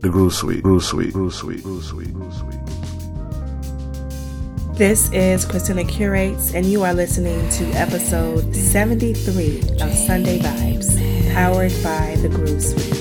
The Groove Suite. Groove Suite. Groove Suite. Groove Suite. Groove Suite. This is Christina Curates, and you are listening to episode 73 of Sunday Vibes, powered by The Groove Suite.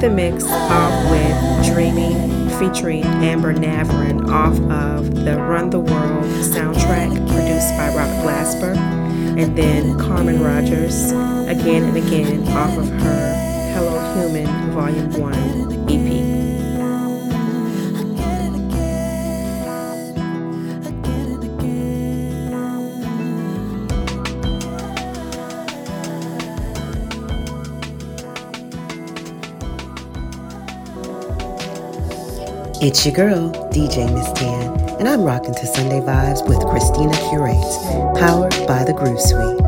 The mix off with Dreaming featuring Amber Navran off of the Run the World soundtrack produced by Robert Glasper, and then Carmen Rodgers again and again off of her It's your girl, DJ Miss Tan, and I'm rocking to Sunday Vibes with Christina Curates, powered by the Groove Suite.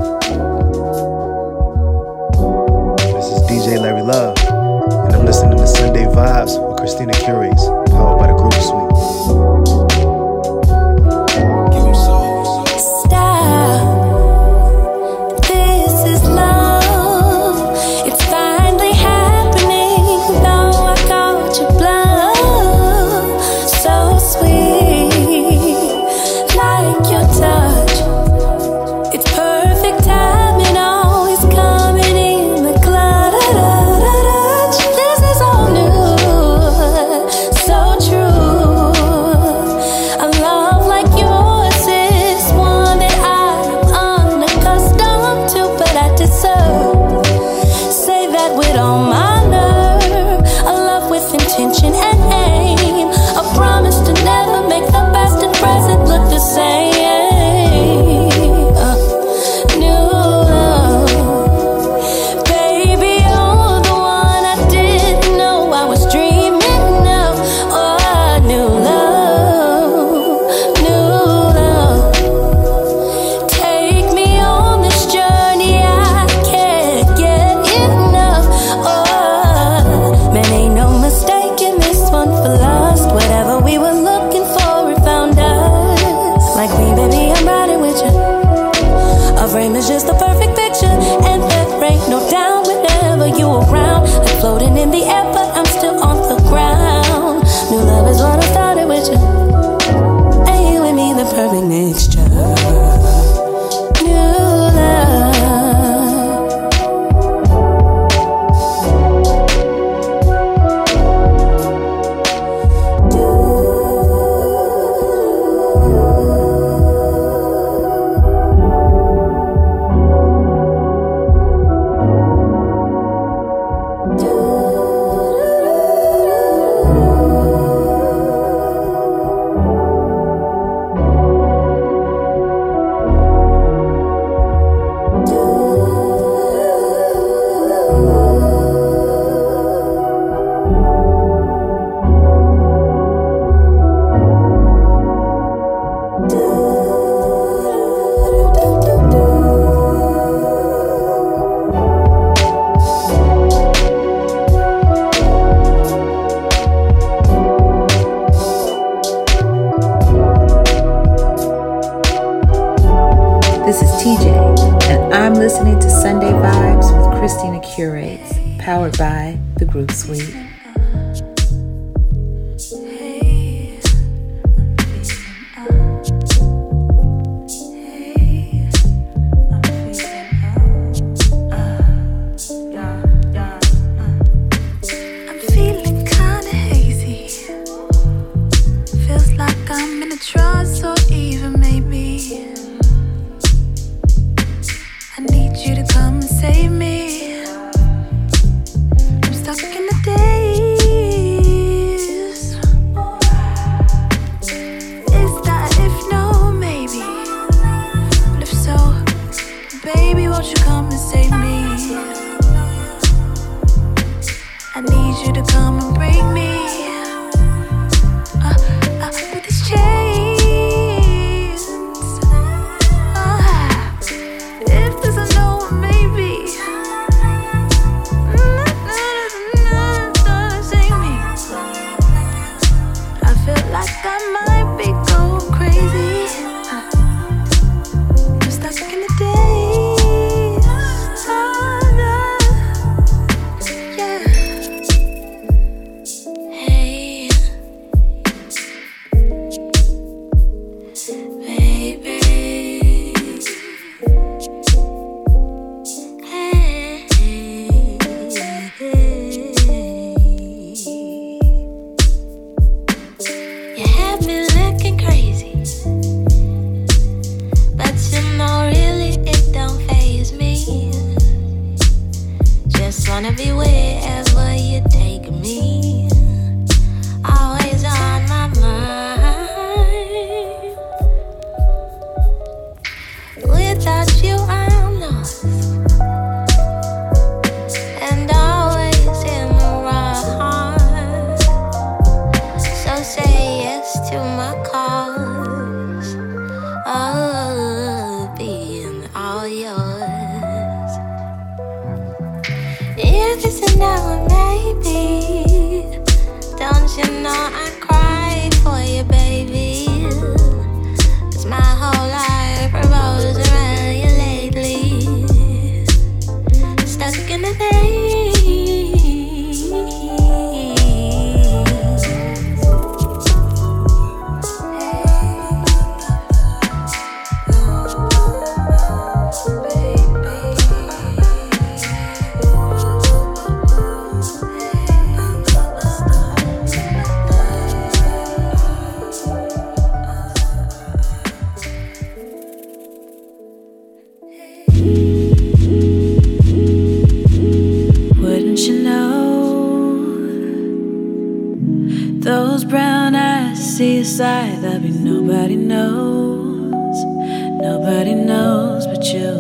But you.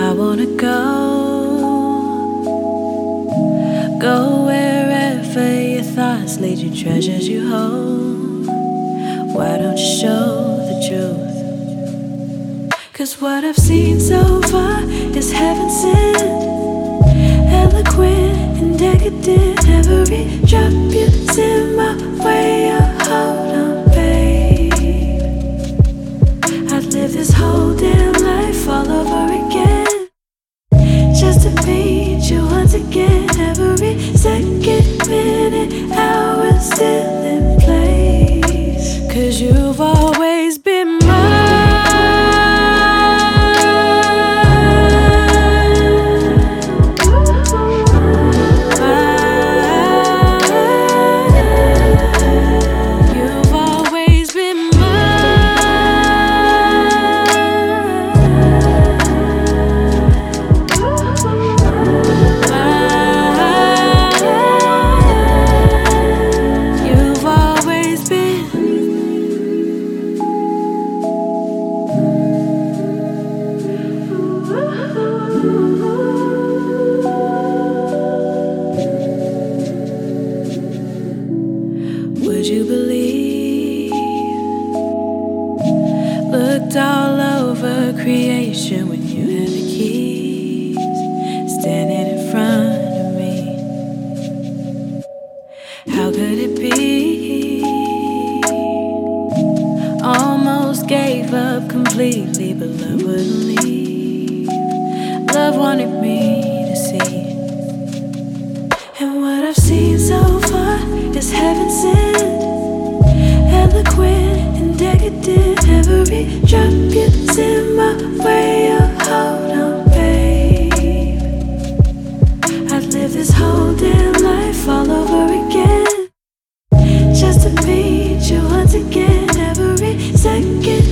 I wanna go, go wherever your thoughts lead you, treasures you hold. Why don't you show the truth? Cause what I've seen so far is heaven sent, eloquent and decadent. Every drop you send my way, I this whole damn life all over again, just to meet you once again. Every second, minute, hour, still in place. Cause you've always I've seen so far is heaven sent, eloquent and decadent. Every drop you send my way, I hold on, babe. I'd live this whole damn life all over again, just to meet you once again. Every second,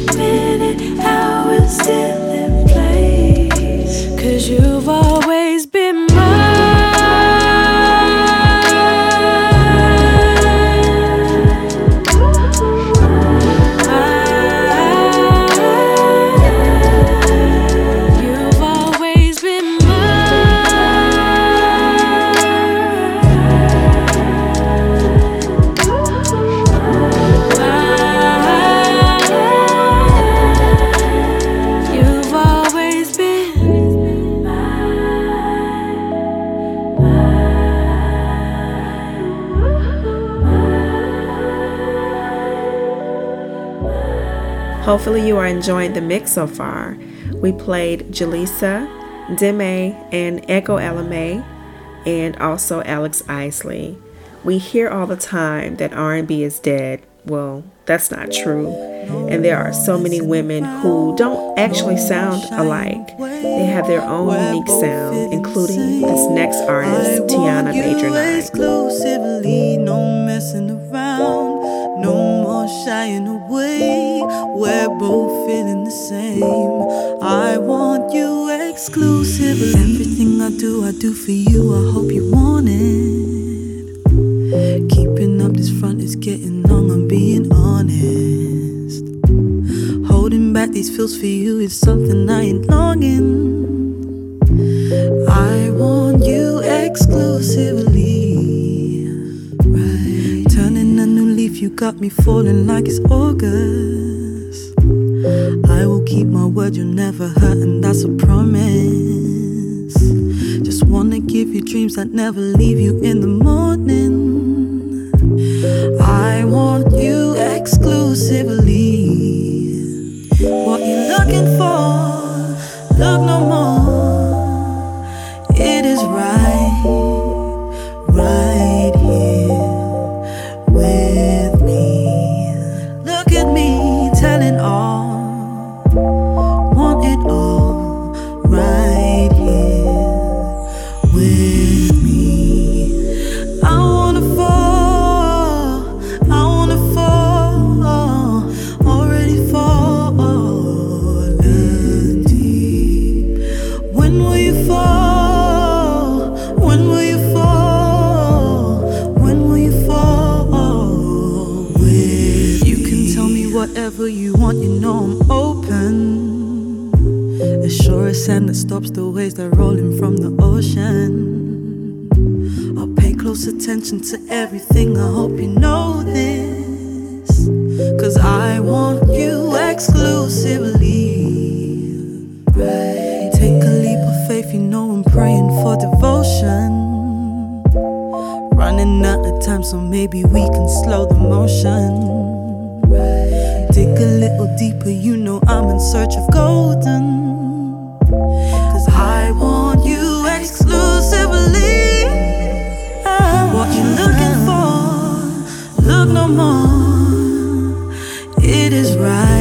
Hopefully, you are enjoying the mix so far. We played Jaleesa, Deme, and Echo Alame, and also Alex Isley. We hear all the time that R&B is dead. Well, that's not true. And there are so many women who don't actually sound alike. They have their own unique sound, including this next artist, Tiana Major9. Around, shying away. We're both feeling the same. I want you exclusively. Everything I do, I do for you. I hope you want it. Keeping up this front is getting long. I'm being honest. Holding back these feels for you is something I ain't longing. I want you exclusively. Got me falling like it's August. I will keep my word, you'll never hurt, and that's a promise. Just wanna give you dreams that never leave you in the morning. I want you exclusively. What you looking for? what you're looking for. Look no more, it is right.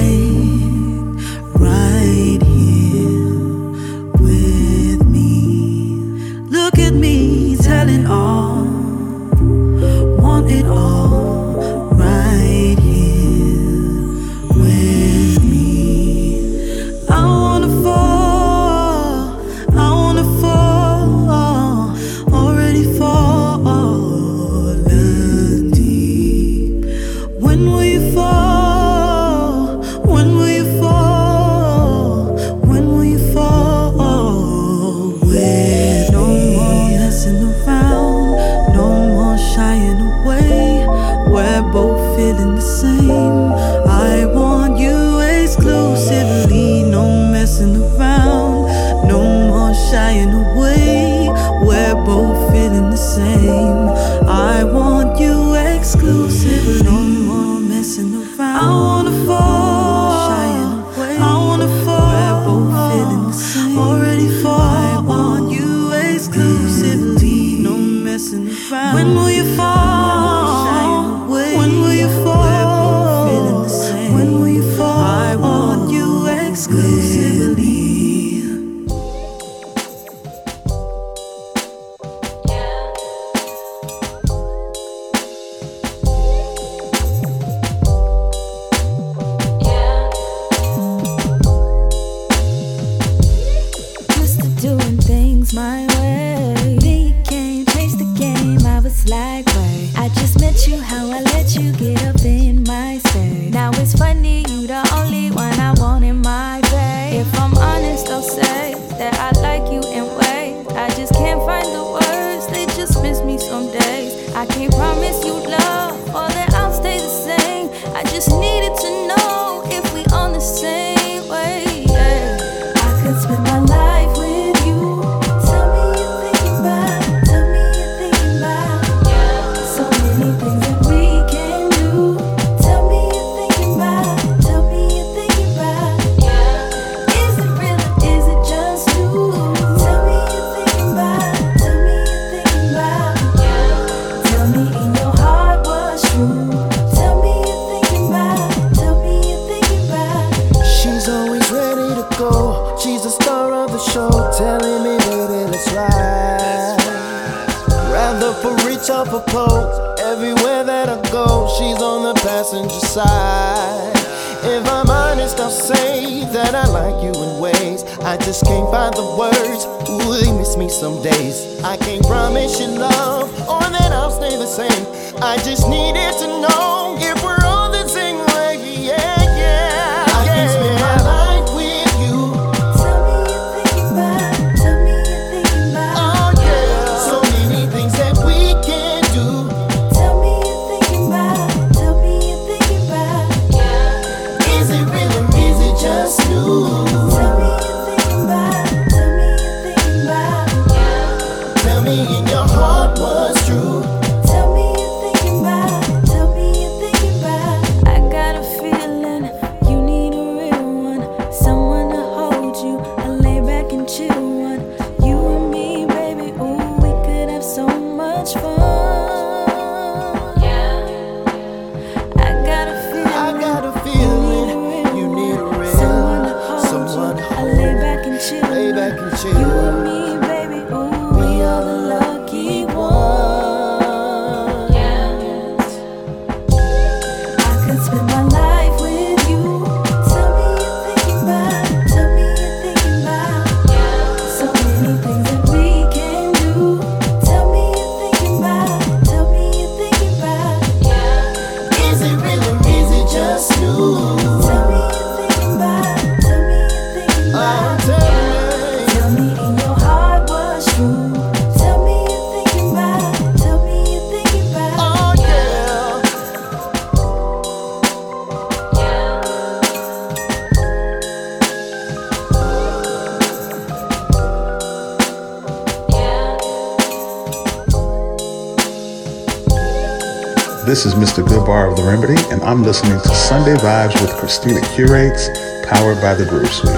Vibes with Christina Curates, powered by the Groove Suite.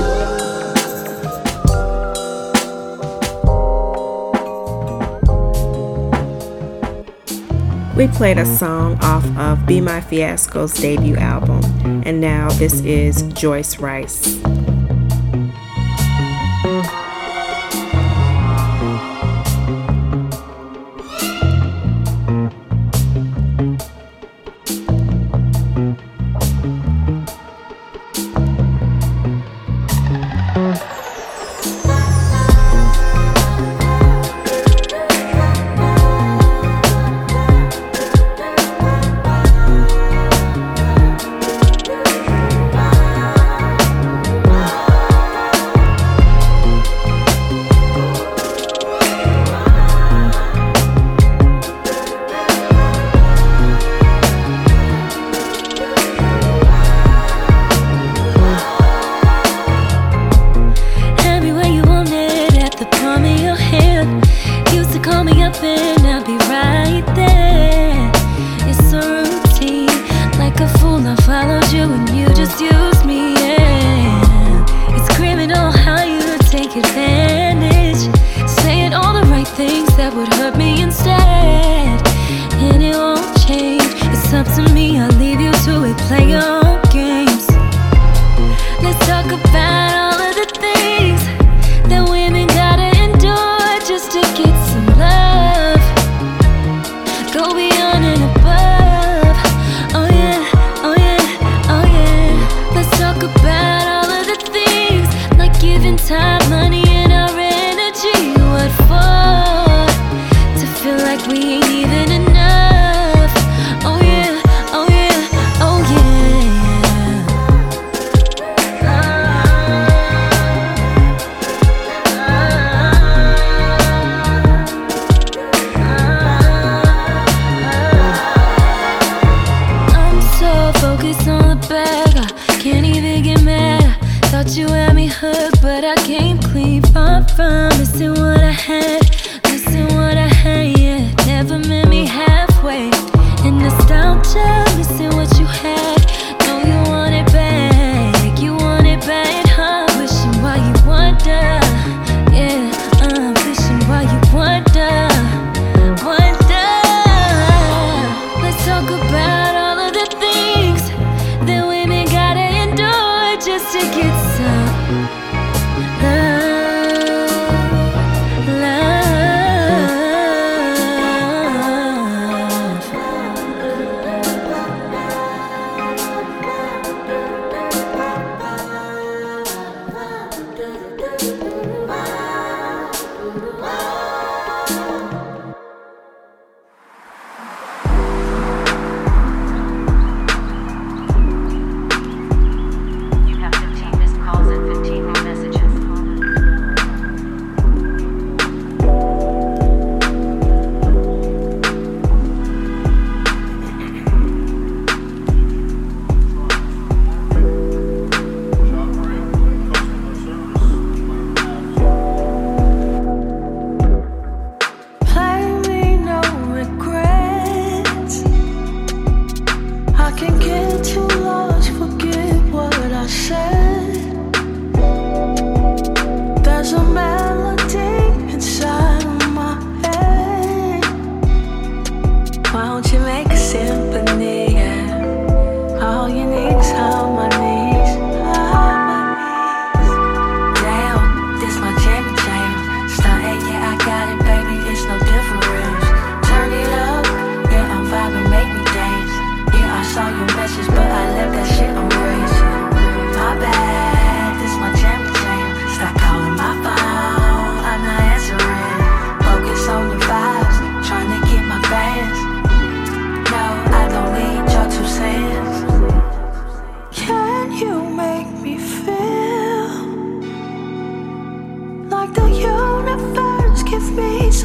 We played a song off of Be My Fiasco's debut album, and now this is Joyce Wrice.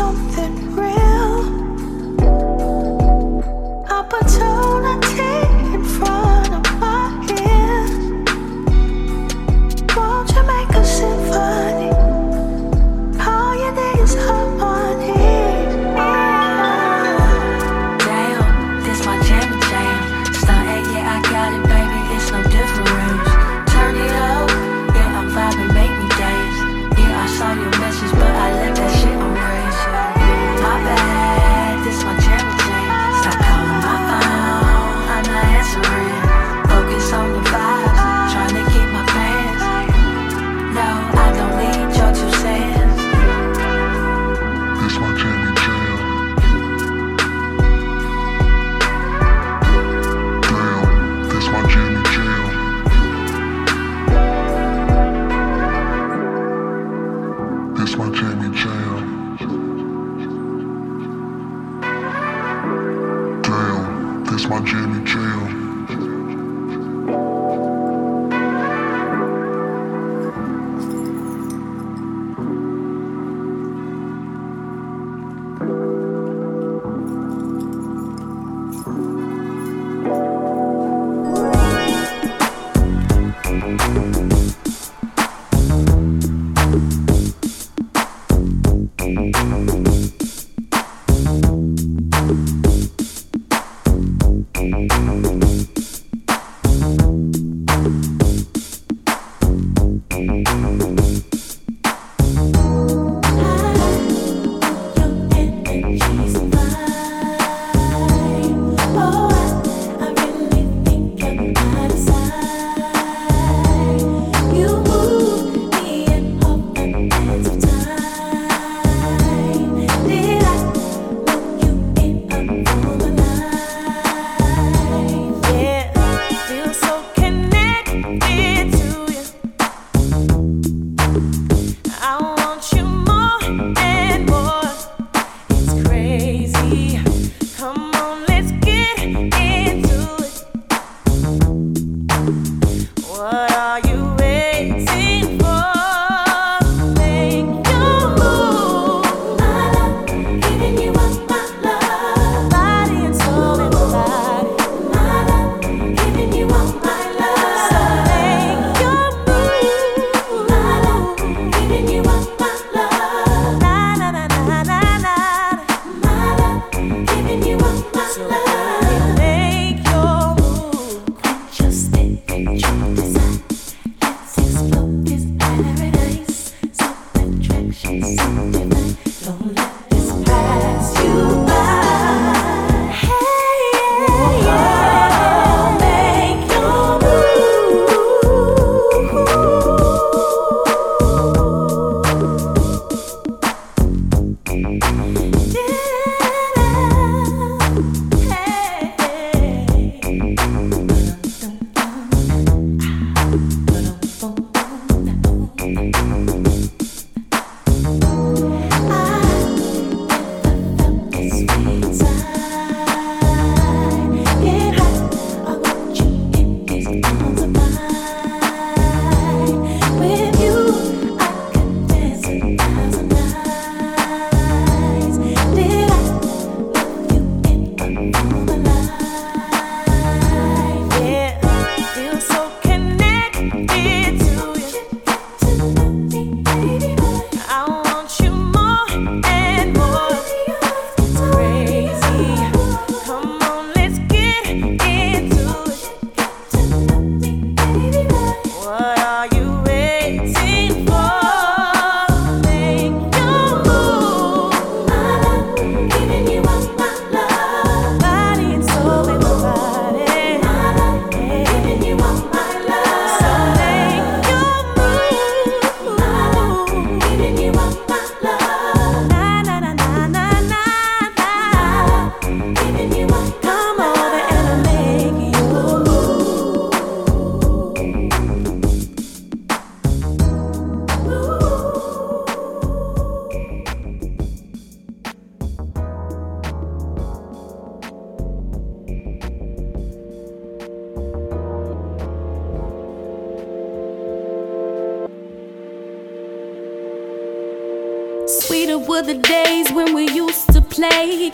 something real.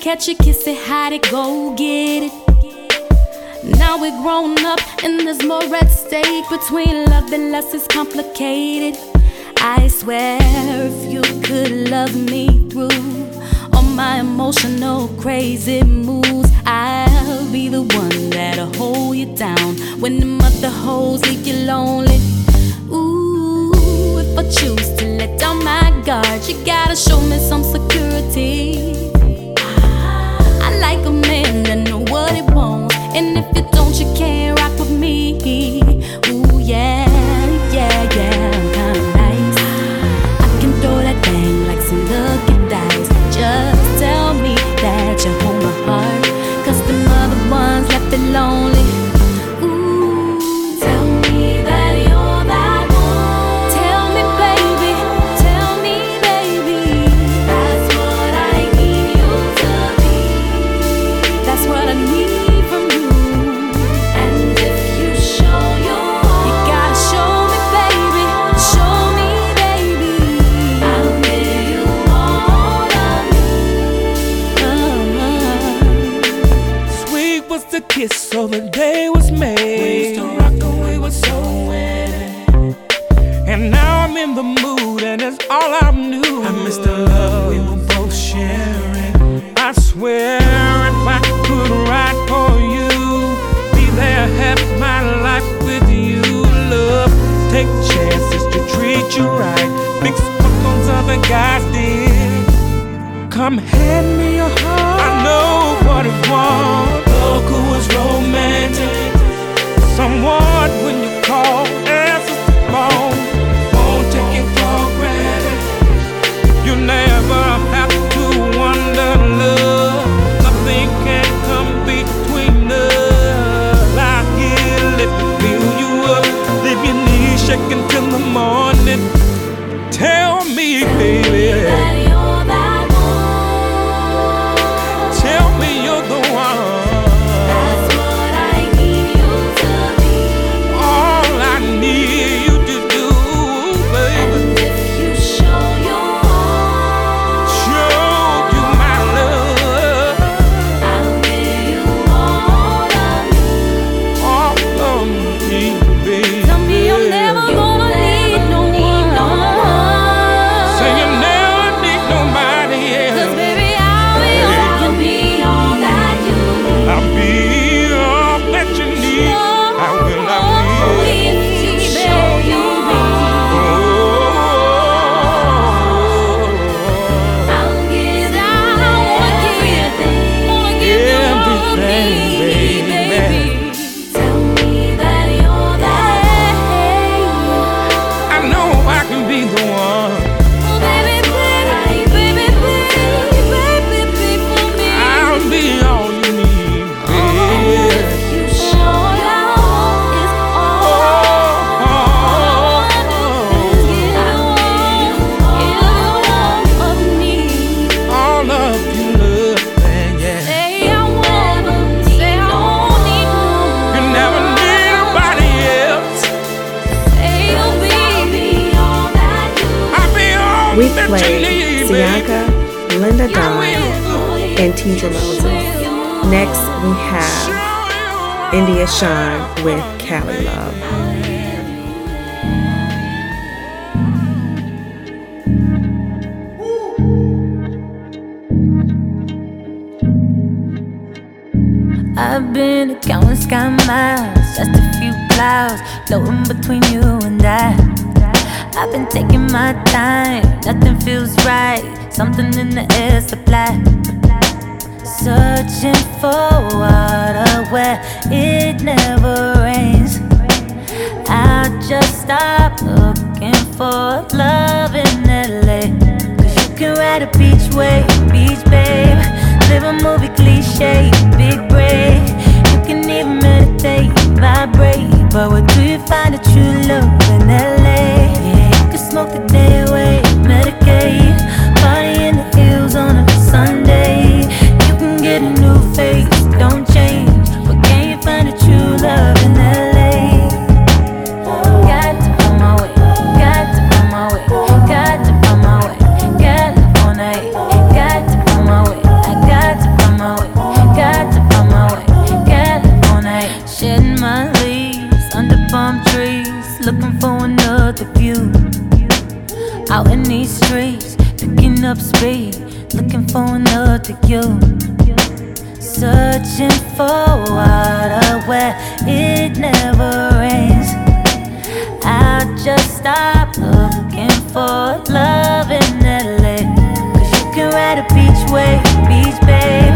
Catch a kiss it, hide it, go get it. Now we're grown up and there's more at stake between love and lust is complicated. I swear if you could love me through all my emotional crazy moves, I'll be the one that'll hold you down when the mother hoes leave you lonely. Ooh, if I choose to let down my guard, you gotta show me some security where it never rains. I just stop looking for love in LA. Cause you can ride a beach wave, beach babe. Live a movie cliche, big break. You can even meditate, vibrate. But where do you find a true love in LA? Yeah, you can smoke the day away, medicate. Party in the hills on a Sunday. You can get a new you. Searching for water where it never rains. I just stop looking for love in LA. Cause you can ride a beach wave, beach babe.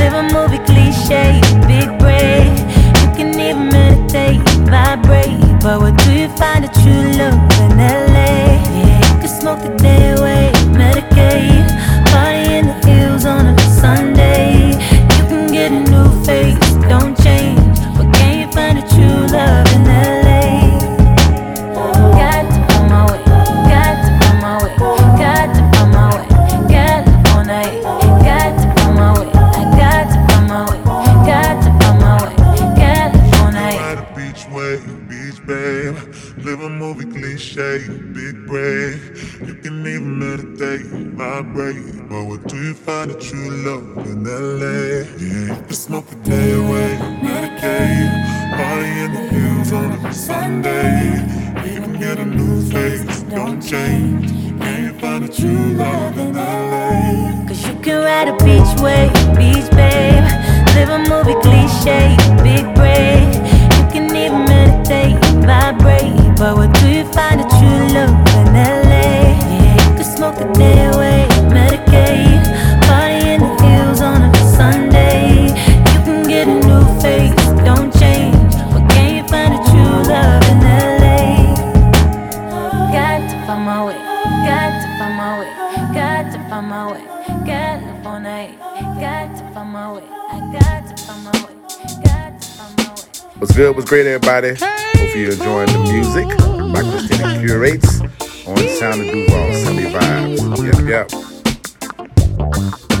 Live a movie cliche, big break. You can even meditate, vibrate. But where do you find a true love in LA? Yeah, you can smoke the day. You can even meditate, vibrate. But what do you find a true love in LA? Yeah, you can smoke the day away, meditate. Party in the hills on a Sunday. Even get a new face, don't change. Can you find a true love in LA? Cause you can ride a beach wave, beach babe. Live a movie cliche, big break. You can even meditate, vibrate. But what do you find a true love in LA? What's good? What's great, everybody? Hope you're enjoying the music. by Christina curates on the sound of Duval, Sunday Vibes. Yep, yep.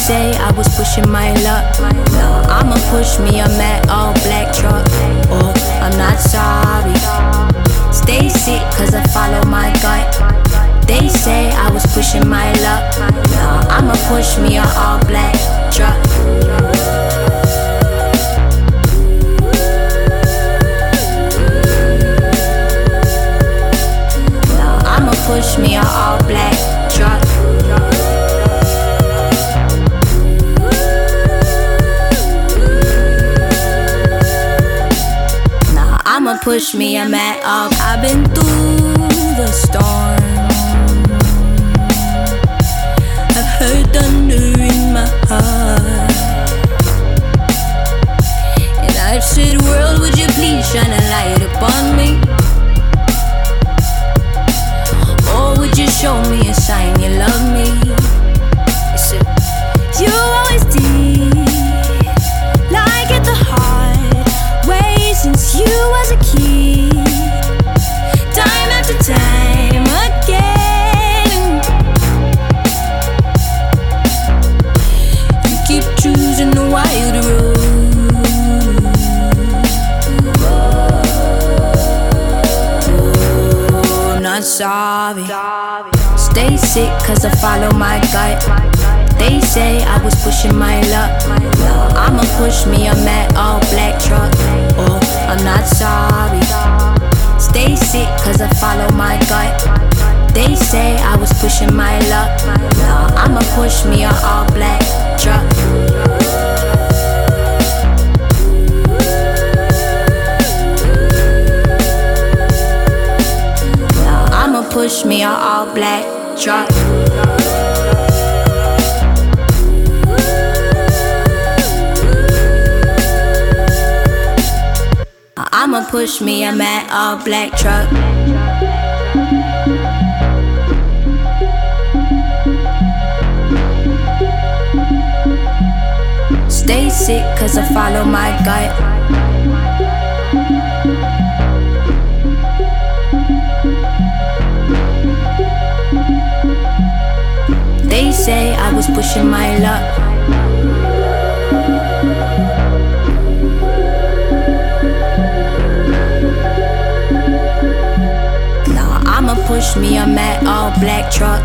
say I was pushing my luck. I'ma push me a mad all black truck. Oh, I'm not sorry. Stay sick, cause I follow my gut. They say I was pushing my luck. I'ma push me a all black truck. push me a all black push me, I'm at up. I've been through the storm. I've heard thunder in my heart. And I've said, World, would you please shine a light upon me? Or would you show me a sign you love me? I said, You always. Starving. Stay sick cause I follow my gut. They say I was pushing my luck. I'ma push me a matte all black truck. Oh, I'm not sorry. Stay sick cause I follow my gut. They say I was pushing my luck. I'ma push me a all black truck. Push me a all black truck. I'ma push me a matte all black truck. Stay sick cause I follow my gut. Say I was pushing my luck. I'ma push me a matte all black truck.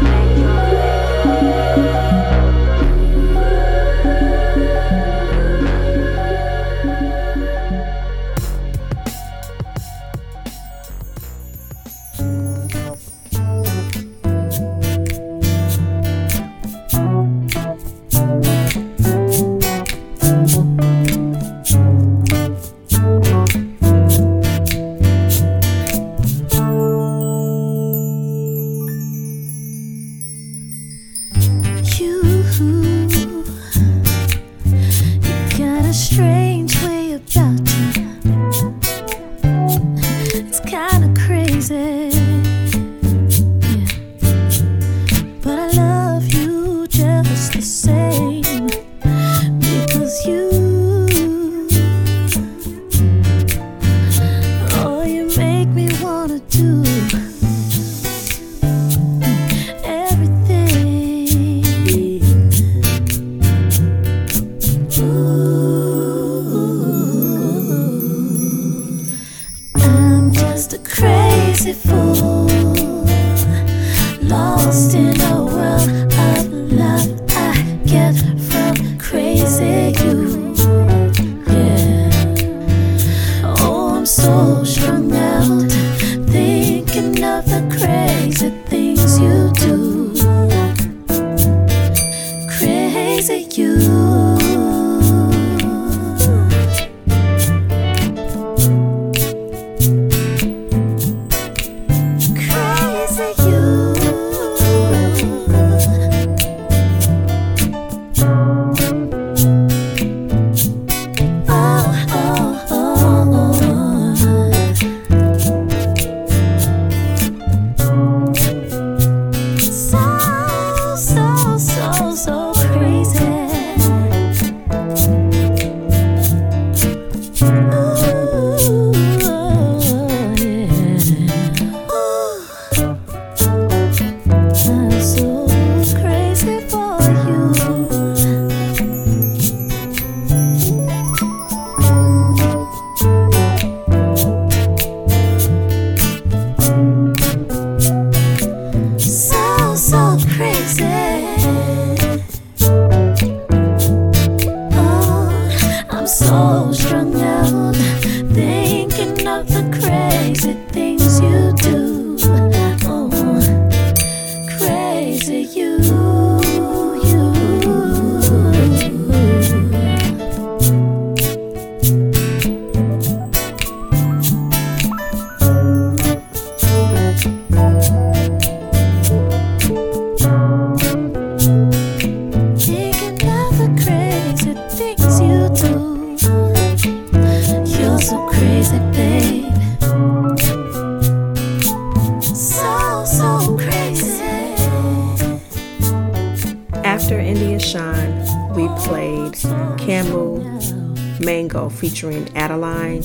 Featuring Adeline,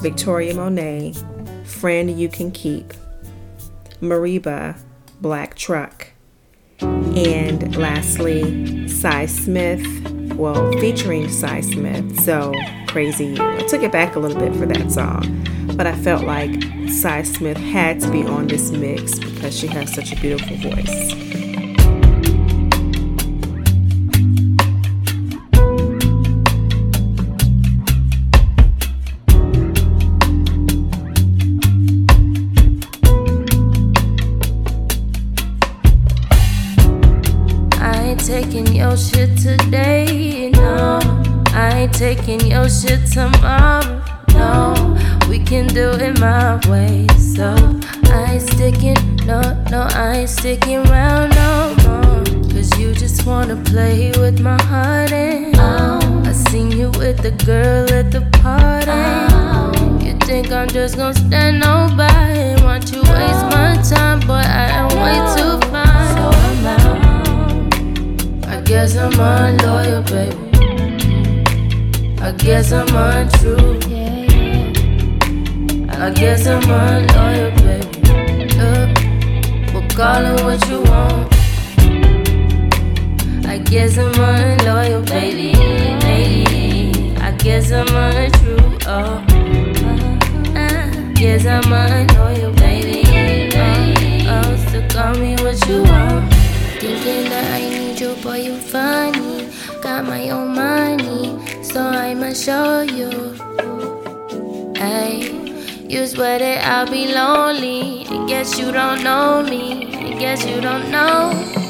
Victoria Monet, Friend You Can Keep, Mereba, Black Truck, and lastly, Sy Smith, well, featuring Sy Smith, so Crazy. I took it back a little bit for that song. but I felt like Sy Smith had to be on this mix because she has such a beautiful voice. Taking your shit tomorrow, no. We can do it my way, so I ain't sticking, no, no, I ain't sticking around no more. Cause you just wanna play with my heart, and oh, I seen you with the girl at the party. Oh, you think I'm just gonna stand nobody? Guess I'm untrue. I guess I'm unloyal, baby. Uh, we'll call it what you want. I guess I'm unloyal, baby. baby. I guess I'm untrue. Oh, uh, guess I'm unloyal, baby. Oh, oh, so call me what you want. Thinking that I need you, boy, you funny. Got my own money, so I'ma show you. Hey. You swear that I'll be lonely. I guess you don't know me. I guess you don't know.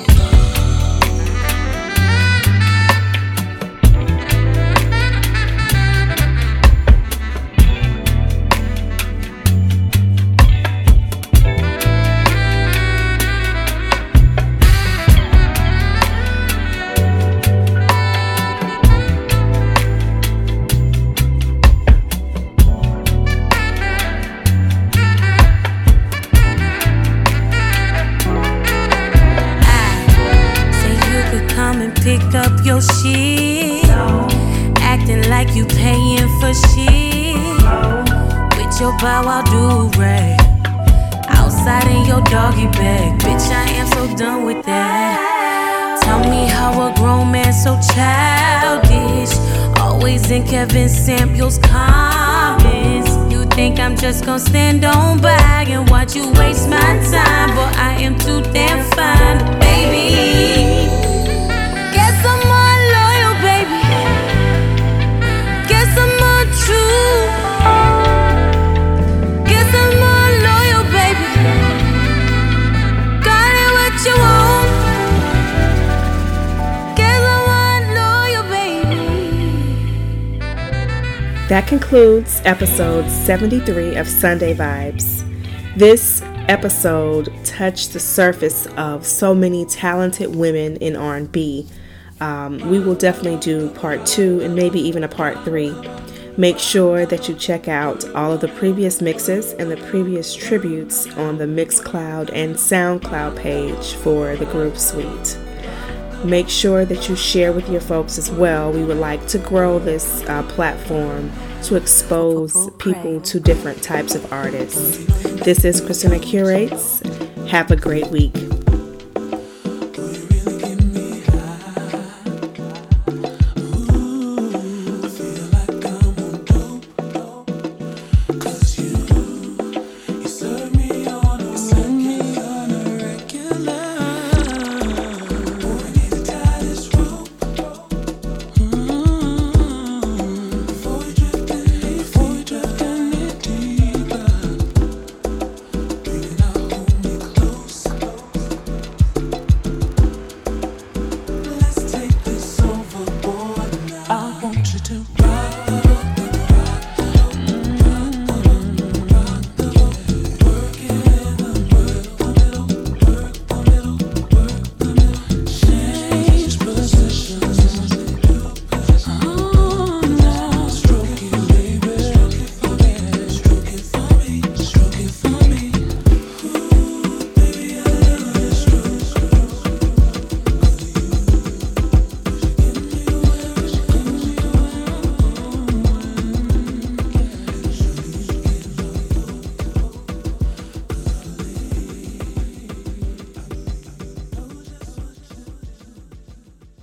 Just gonna stand on by and watch you waste my That concludes episode 73 of Sunday Vibes. This episode touched the surface of so many talented women in R&B. Um, we will definitely do part two and maybe even a part three. Make sure that you check out all of the previous mixes and the previous tributes on the Mixcloud and SoundCloud page for the Groove Suite. Make sure that you share with your folks as well. We would like to grow this uh, platform to expose people to different types of artists. This is Christina Curates. Have a great week.